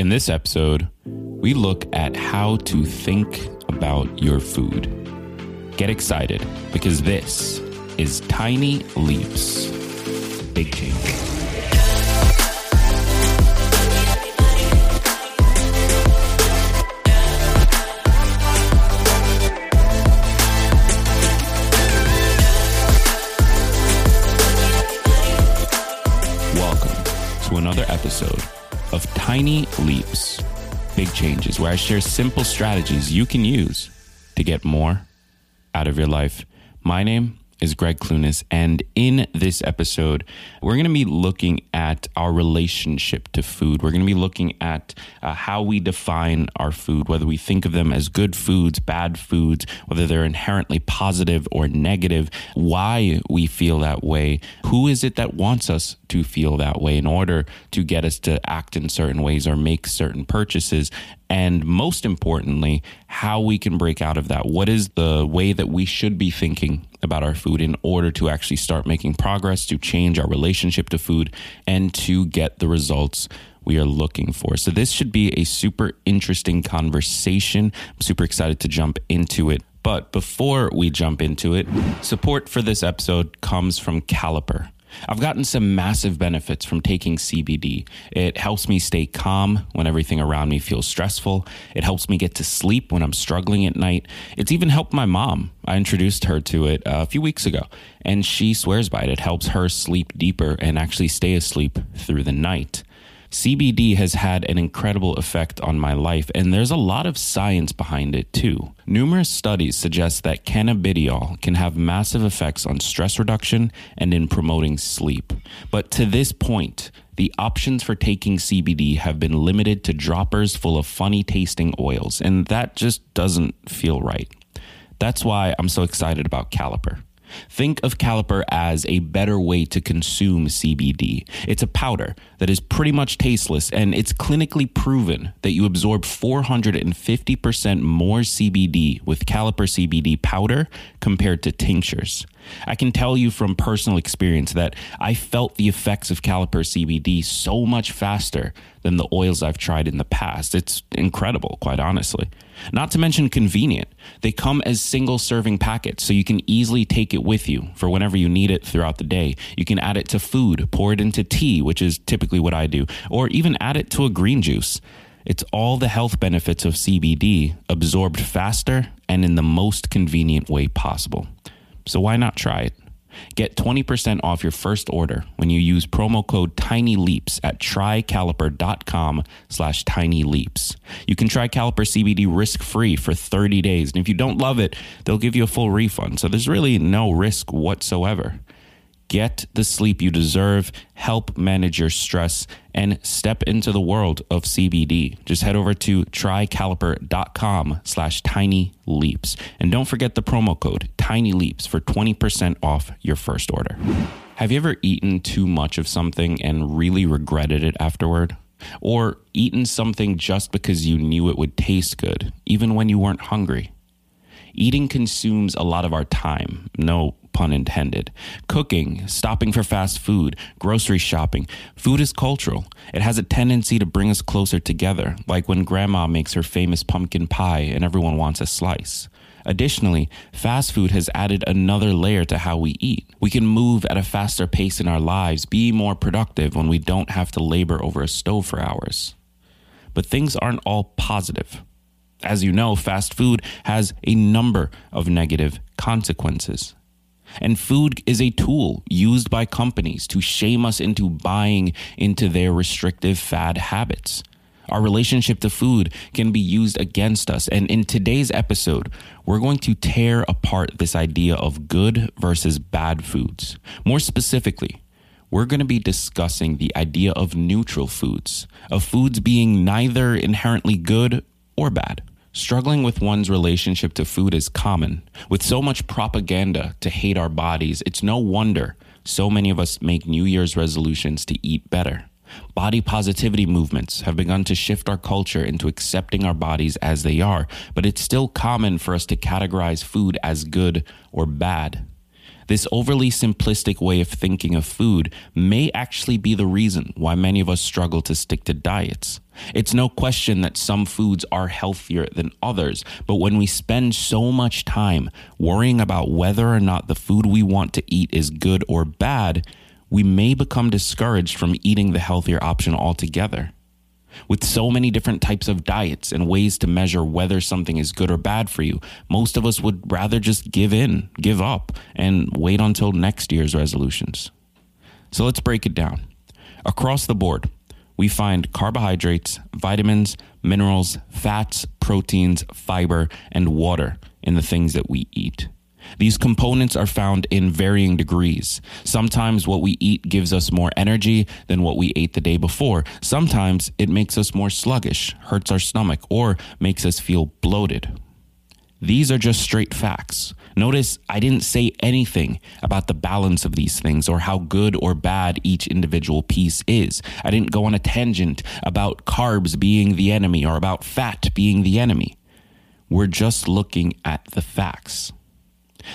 In this episode, we look at how to think about your food. Get excited because this is Tiny Leaps, Big Change. Welcome to another episode of Tiny Leaps, Big Changes, where I share simple strategies you can use to get more out of your life. My name is Gregg Clunis, and in this episode, we're going to be looking at our relationship to food. We're going to be looking at uh, how we define our food, whether we think of them as good foods, bad foods, whether they're inherently positive or negative, why we feel that way, who is it that wants us to feel that way in order to get us to act in certain ways or make certain purchases, and most importantly, how we can break out of that. What is the way that we should be thinking about our food in order to actually start making progress, to change our relationship to food, and to get the results we are looking for. So, this should be a super interesting conversation. I'm super excited to jump into it. But before we jump into it, support for this episode comes from Caliper. I've gotten some massive benefits from taking CBD. It helps me stay calm when everything around me feels stressful. It helps me get to sleep when I'm struggling at night. It's even helped my mom. I introduced her to it uh, a few weeks ago, and she swears by it. It helps her sleep deeper and actually stay asleep through the night. CBD has had an incredible effect on my life, and there's a lot of science behind it too. Numerous studies suggest that cannabidiol can have massive effects on stress reduction and in promoting sleep. But to this point, the options for taking CBD have been limited to droppers full of funny tasting oils, and that just doesn't feel right. That's why I'm so excited about Caliper. Think of Caliper as a better way to consume CBD. It's a powder that is pretty much tasteless, and it's clinically proven that you absorb 450% more CBD with Caliper CBD powder compared to tinctures. I can tell you from personal experience that I felt the effects of Caliper CBD so much faster than the oils I've tried in the past. It's incredible, quite honestly. Not to mention convenient. They come as single serving packets, so you can easily take it with you for whenever you need it throughout the day. You can add it to food, pour it into tea, which is typically what I do, or even add it to a green juice. It's all the health benefits of CBD absorbed faster and in the most convenient way possible. So why not try it? Get 20% off your first order when you use promo code TINYLEAPS at trycaliper.com slash tinyleaps. You can try Caliper CBD risk-free for 30 days. And if you don't love it, they'll give you a full refund. So there's really no risk whatsoever. Get the sleep you deserve, help manage your stress, and step into the world of CBD. Just head over to trycaliper.com slash tiny leaps. And don't forget the promo code tiny leaps for 20% off your first order. Have you ever eaten too much of something and really regretted it afterward? Or eaten something just because you knew it would taste good, even when you weren't hungry? Eating consumes a lot of our time. No pun intended. Cooking, stopping for fast food, grocery shopping. Food is cultural. It has a tendency to bring us closer together, like when grandma makes her famous pumpkin pie and everyone wants a slice. Additionally, fast food has added another layer to how we eat. We can move at a faster pace in our lives, be more productive when we don't have to labor over a stove for hours. But things aren't all positive. As you know, fast food has a number of negative consequences. And food is a tool used by companies to shame us into buying into their restrictive fad habits. Our relationship to food can be used against us. And in today's episode, we're going to tear apart this idea of good versus bad foods. More specifically, we're going to be discussing the idea of neutral foods, of foods being neither inherently good or bad. Struggling with one's relationship to food is common. With so much propaganda to hate our bodies, it's no wonder so many of us make New Year's resolutions to eat better. Body positivity movements have begun to shift our culture into accepting our bodies as they are, but it's still common for us to categorize food as good or bad. This overly simplistic way of thinking of food may actually be the reason why many of us struggle to stick to diets. It's no question that some foods are healthier than others, but when we spend so much time worrying about whether or not the food we want to eat is good or bad, we may become discouraged from eating the healthier option altogether. With so many different types of diets and ways to measure whether something is good or bad for you, most of us would rather just give in, give up, and wait until next year's resolutions. So let's break it down. Across the board, we find carbohydrates, vitamins, minerals, fats, proteins, fiber, and water in the things that we eat. These components are found in varying degrees. Sometimes what we eat gives us more energy than what we ate the day before. Sometimes it makes us more sluggish, hurts our stomach, or makes us feel bloated. These are just straight facts. Notice I didn't say anything about the balance of these things or how good or bad each individual piece is. I didn't go on a tangent about carbs being the enemy or about fat being the enemy. We're just looking at the facts.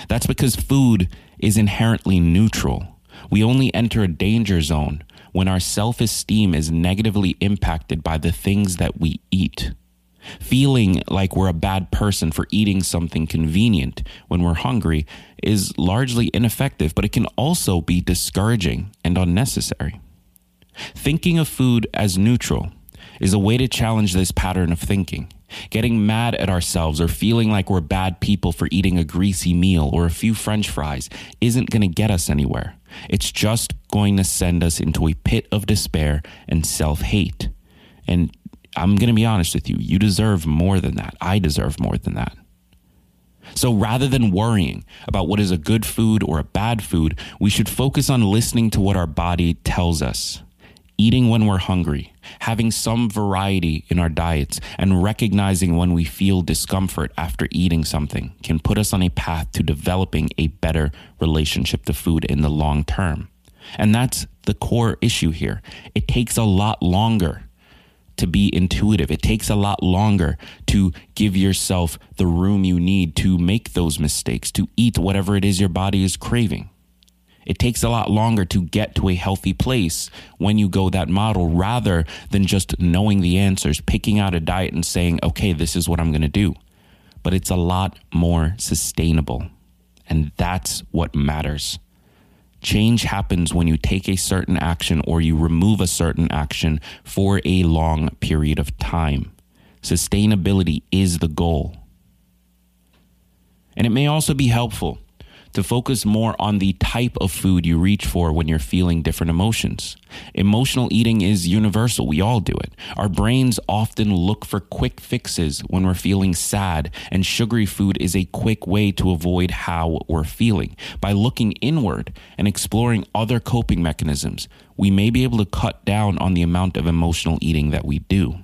That's because food is inherently neutral. We only enter a danger zone when our self esteem is negatively impacted by the things that we eat. Feeling like we're a bad person for eating something convenient when we're hungry is largely ineffective, but it can also be discouraging and unnecessary. Thinking of food as neutral is a way to challenge this pattern of thinking. Getting mad at ourselves or feeling like we're bad people for eating a greasy meal or a few french fries isn't going to get us anywhere. It's just going to send us into a pit of despair and self hate. And I'm going to be honest with you, you deserve more than that. I deserve more than that. So rather than worrying about what is a good food or a bad food, we should focus on listening to what our body tells us eating when we're hungry, having some variety in our diets, and recognizing when we feel discomfort after eating something can put us on a path to developing a better relationship to food in the long term. And that's the core issue here. It takes a lot longer to be intuitive. It takes a lot longer to give yourself the room you need to make those mistakes, to eat whatever it is your body is craving. It takes a lot longer to get to a healthy place when you go that model rather than just knowing the answers, picking out a diet and saying, okay, this is what I'm going to do. But it's a lot more sustainable. And that's what matters. Change happens when you take a certain action or you remove a certain action for a long period of time. Sustainability is the goal. And it may also be helpful to focus more on the type of food you reach for when you're feeling different emotions. Emotional eating is universal. We all do it. Our brains often look for quick fixes when we're feeling sad, and sugary food is a quick way to avoid how we're feeling. By looking inward and exploring other coping mechanisms, we may be able to cut down on the amount of emotional eating that we do.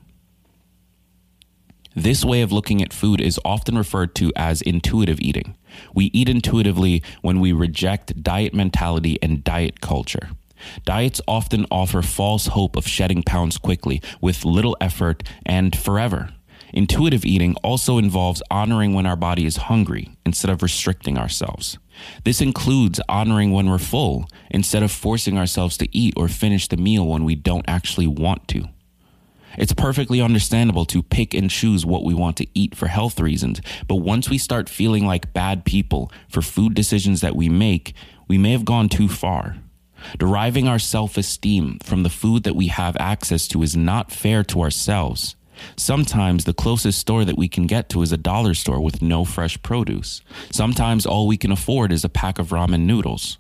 This way of looking at food is often referred to as intuitive eating. We eat intuitively when we reject diet mentality and diet culture. Diets often offer false hope of shedding pounds quickly, with little effort and forever. Intuitive eating also involves honoring when our body is hungry instead of restricting ourselves. This includes honoring when we're full instead of forcing ourselves to eat or finish the meal when we don't actually want to. It's perfectly understandable to pick and choose what we want to eat for health reasons, but once we start feeling like bad people for food decisions that we make, we may have gone too far. Deriving our self esteem from the food that we have access to is not fair to ourselves. Sometimes the closest store that we can get to is a dollar store with no fresh produce. Sometimes all we can afford is a pack of ramen noodles.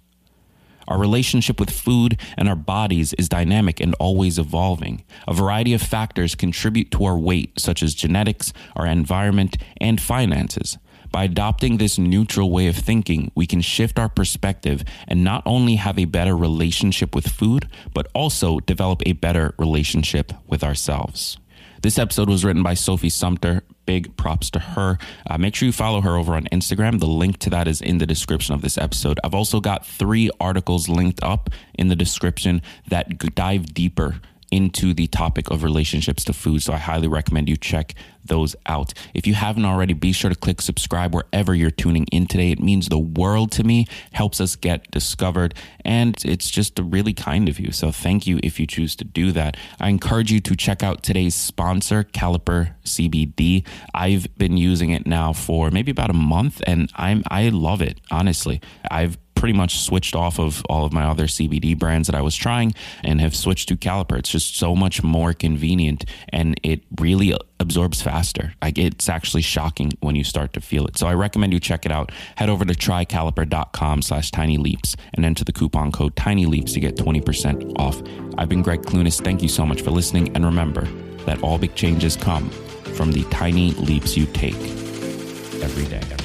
Our relationship with food and our bodies is dynamic and always evolving. A variety of factors contribute to our weight, such as genetics, our environment, and finances. By adopting this neutral way of thinking, we can shift our perspective and not only have a better relationship with food, but also develop a better relationship with ourselves. This episode was written by Sophie Sumter. Big props to her. Uh, make sure you follow her over on Instagram. The link to that is in the description of this episode. I've also got three articles linked up in the description that dive deeper into the topic of relationships to food. So I highly recommend you check those out. If you haven't already, be sure to click subscribe wherever you're tuning in today. It means the world to me, helps us get discovered, and it's just really kind of you. So thank you if you choose to do that. I encourage you to check out today's sponsor, Caliper CBD. I've been using it now for maybe about a month and I'm I love it, honestly. I've pretty much switched off of all of my other CBD brands that I was trying and have switched to Caliper. It's just so much more convenient and it really absorbs faster. Like it's actually shocking when you start to feel it. So I recommend you check it out. Head over to trycaliper.com slash tiny leaps and enter the coupon code tiny leaps to get 20% off. I've been Gregg Clunis. Thank you so much for listening. And remember that all big changes come from the tiny leaps you take every day.